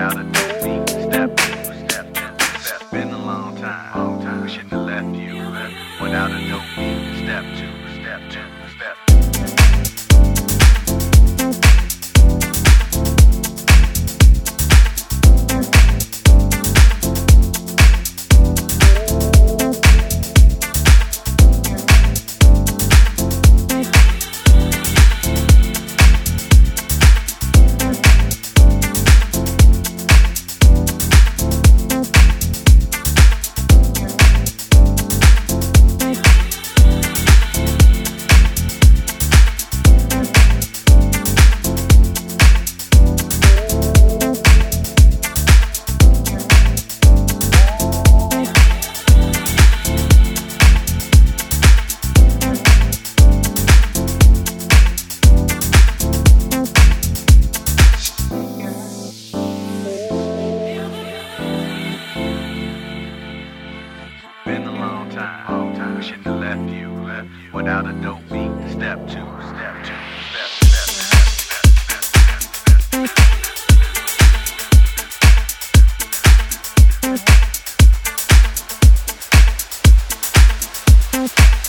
down and without a dope beat. Step two, step two. Step, step, step,